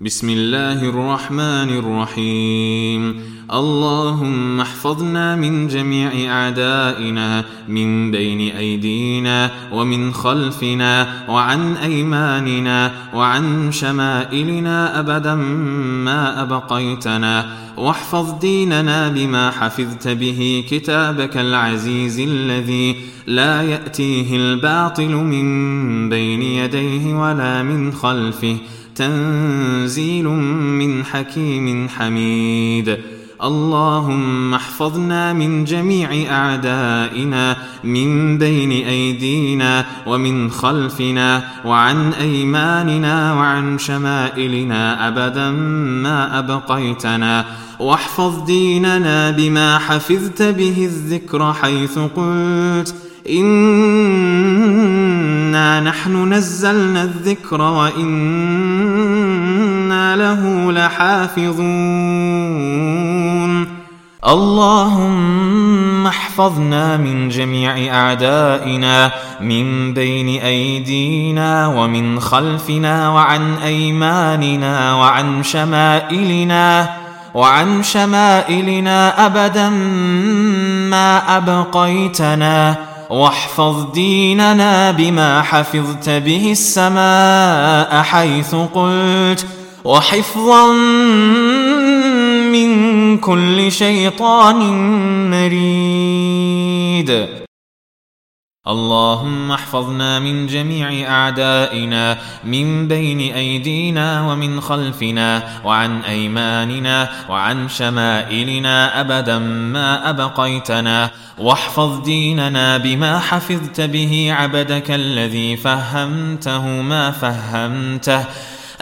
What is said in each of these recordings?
بسم الله الرحمن الرحيم اللهم احفظنا من جميع اعدائنا من بين ايدينا ومن خلفنا وعن ايماننا وعن شمائلنا ابدا ما ابقيتنا واحفظ ديننا بما حفظت به كتابك العزيز الذي لا ياتيه الباطل من بين يديه ولا من خلفه تنزيل من حكيم حميد. اللهم احفظنا من جميع أعدائنا من بين أيدينا ومن خلفنا وعن أيماننا وعن شمائلنا أبدا ما أبقيتنا. واحفظ ديننا بما حفظت به الذكر حيث قلت. إنا نحن نزلنا الذكر وإنا له لحافظون اللهم احفظنا من جميع أعدائنا من بين أيدينا ومن خلفنا وعن أيماننا وعن شمائلنا وعن شمائلنا أبدا ما أبقيتنا واحفظ ديننا بما حفظت به السماء حيث قلت وحفظا من كل شيطان مريد. اللهم احفظنا من جميع أعدائنا من بين أيدينا ومن خلفنا وعن أيماننا وعن شمائلنا أبدا ما أبقيتنا. واحفظ ديننا بما حفظت به عبدك الذي فهمته ما فهمته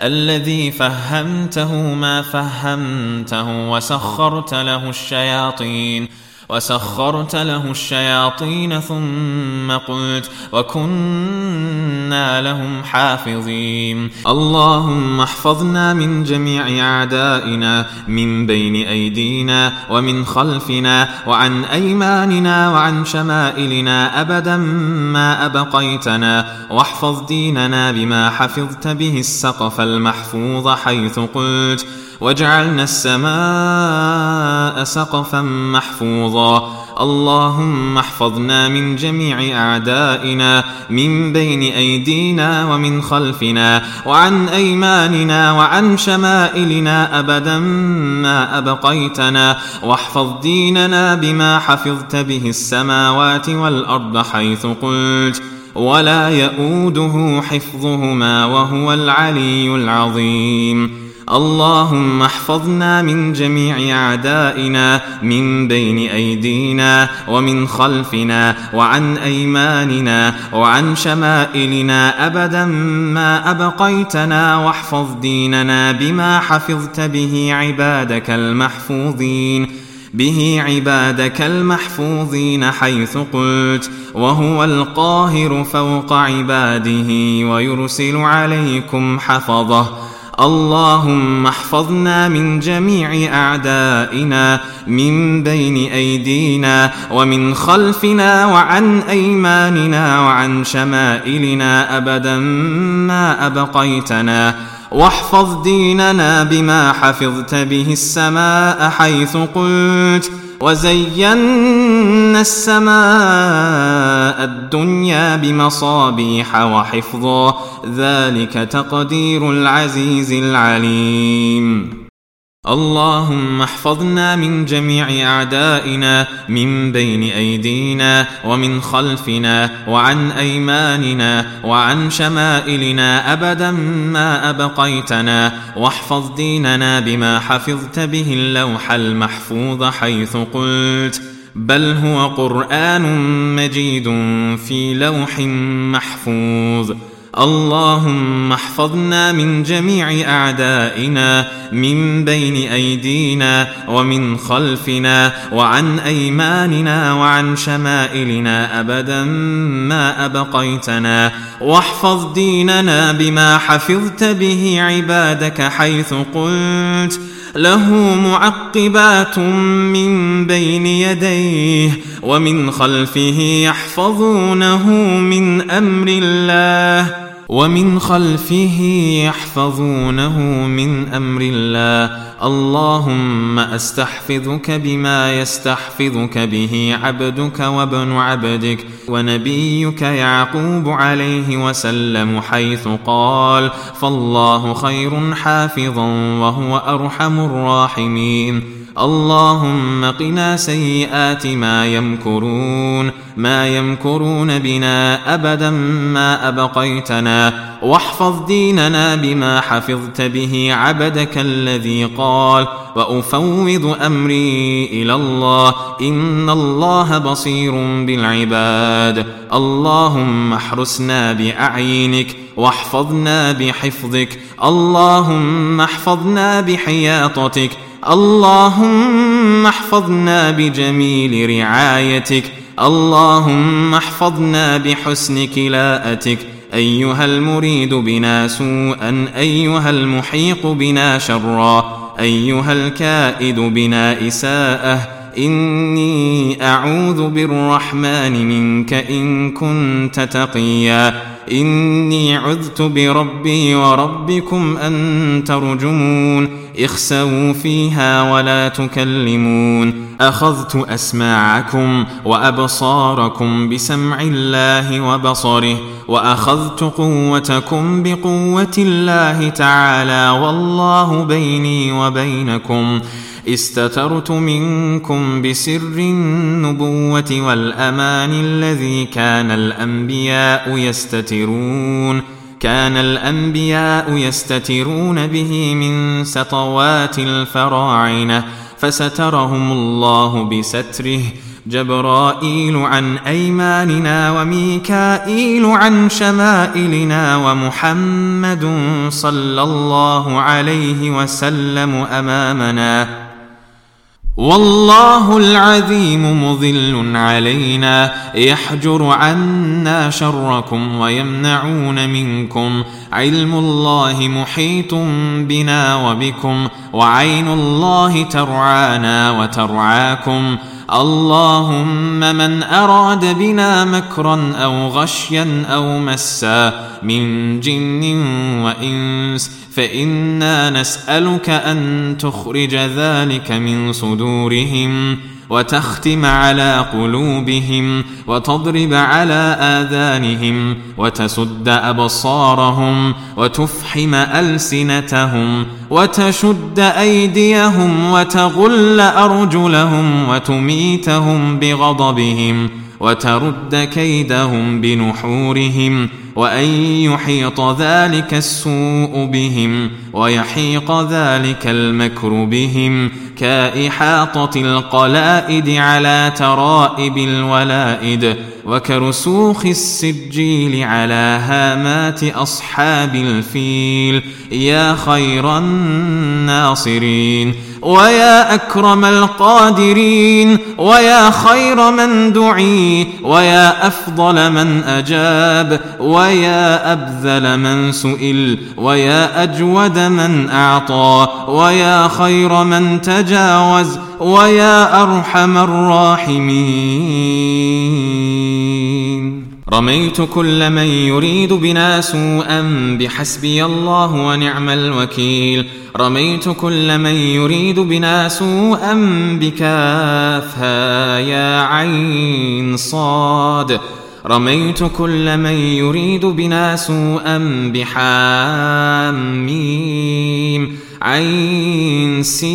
الذي فهمته ما فهمته وسخرت له الشياطين. وسخرت له الشياطين ثم قلت وكنا لهم حافظين. اللهم احفظنا من جميع أعدائنا من بين أيدينا ومن خلفنا وعن أيماننا وعن شمائلنا أبدا ما أبقيتنا. واحفظ ديننا بما حفظت به السقف المحفوظ حيث قلت. وجعلنا السماء سقفا محفوظا. اللهم احفظنا من جميع أعدائنا من بين أيدينا ومن خلفنا وعن أيماننا وعن شمائلنا أبدا ما أبقيتنا. واحفظ ديننا بما حفظت به السماوات والأرض حيث قلت. ولا يئوده حفظهما وهو العلي العظيم. اللهم احفظنا من جميع أعدائنا من بين أيدينا ومن خلفنا وعن أيماننا وعن شمائلنا. أبدا ما أبقيتنا واحفظ ديننا بما حفظت به عبادك المحفوظين به عبادك المحفوظين حيث قلت وهو القاهر فوق عباده ويرسل عليكم حفظه. اللهم احفظنا من جميع أعدائنا من بين أيدينا ومن خلفنا وعن أيماننا وعن شمائلنا أبدا ما أبقيتنا. واحفظ ديننا بما حفظت به السماء حيث قلت. وزينا السماء الدنيا بمصابيح وحفظا. ذلك تقدير العزيز العليم. اللهم احفظنا من جميع أعدائنا من بين أيدينا ومن خلفنا وعن أيماننا وعن شمائلنا أبدا ما أبقيتنا. واحفظ ديننا بما حفظت به اللوح المحفوظ حيث قلت. بل هو قرآن مجيد في لوح محفوظ. اللهم احفظنا من جميع أعدائنا من بين أيدينا ومن خلفنا وعن أيماننا وعن شمائلنا ابدا ما أبقيتنا. واحفظ ديننا بما حفظت به عبادك حيث قلت. له معقبات من بين يديه ومن خلفه يحفظونه من أمر الله. ومن خلفه يحفظونه من أمر الله. اللهم أستحفظك بما يستحفظك به عبدك وابن عبدك ونبيك يعقوب عليه وسلم حيث قال فالله خير حافظا وهو أرحم الراحمين. اللهم قنا سيئات ما يمكرون ما يمكرون بنا أبدا ما أبقيتنا. واحفظ ديننا بما حفظت به عبدك الذي قال وأفوض أمري إلى الله. إن الله بصير بالعباد. اللهم احرسنا بأعينك واحفظنا بحفظك. اللهم احفظنا بحياطتك اللهم احفظنا بجميل رعايتك. اللهم احفظنا بحسن كلاءتك. أيها المريد بنا سوءا أيها المحيق بنا شرا. أيها الكائد بنا إساءة. إني أعوذ بالرحمن منك إن كنت تقيا. إني عذت بربي وربكم أن ترجمون. اخسوا فيها ولا تكلمون. أخذت أسماعكم وأبصاركم بسمع الله وبصره وأخذت قوتكم بقوة الله تعالى والله بيني وبينكم. استترت منكم بسر النبوة والأمان الذي كان الأنبياء يستترون كان الأنبياء يستترون به من سطوات الفراعنة فسترهم الله بستره. جبرائيل عن أيماننا وميكائيل عن شمائلنا ومحمد صلى الله عليه وسلم أمامنا. والله العظيم مظل علينا يحجر عنا شركم ويمنعون منكم. علم الله محيط بنا وبكم وعين الله ترعانا وترعاكم. اللهم من أراد بنا مكرا أو غشيا أو مسا من جن وإنس فإنا نسألك أن تخرج ذلك من صدورهم وتختم على قلوبهم وتضرب على آذانهم وتسد أبصارهم وتفحم ألسنتهم وتشد أيديهم وتغل أرجلهم وتميتهم بغضبهم وترد كيدهم بنحورهم وأن يحيط ذلك السوء بهم ويحيق ذلك المكر بهم كإحاطة القلائد على ترائب الولائد وكرسوخ السجيل على هامات أصحاب الفيل يا خير الناصرين ويا أكرم القادرين ويا خير من دعي ويا أفضل من أجاب ويا أبذل من سئل ويا أجود من أعطى ويا خير من تجاوز ويا أرحم الراحمين. رميت كل من يريد بنا سوءا بحسبي الله ونعم الوكيل. رميت كل من يريد بنا سوءا بكافها يا عين صاد. رميت كل من يريد بنا سوءا بحاميم. عين سين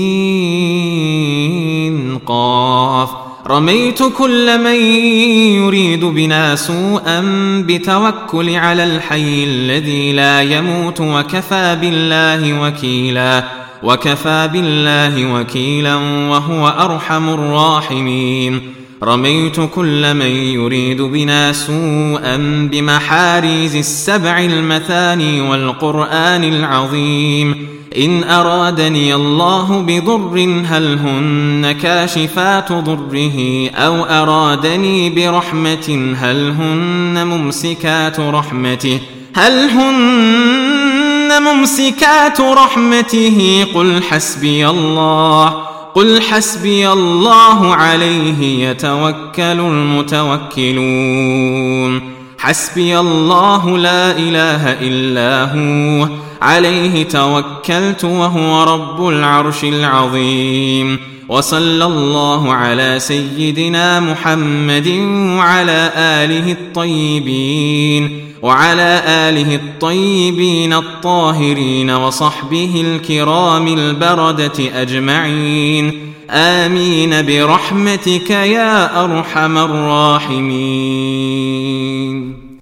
قاف. رميت كل من يريد بنا سوءا بتوكل على الحي الذي لا يموت وكفى بالله وكيلا وكفى بالله وكيلا وهو أرحم الراحمين. رميت كل من يريد بنا سوءا بمحاريز السبع المثاني والقرآن العظيم. إن أرادني الله بضر هل هن كاشفات ضره؟ أو أرادني برحمة هل هن ممسكات رحمته؟ هل هن ممسكات رحمته؟ قل حسبي الله قل حسبي الله عليه يتوكل المتوكلون. حسبي الله لا إله إلا هو. عليه توكلت وهو رب العرش العظيم. وصلى الله على سيدنا محمد وعلى آله الطيبين وعلى آله الطيبين الطاهرين وصحبه الكرام البردة أجمعين. آمين برحمتك يا أرحم الراحمين.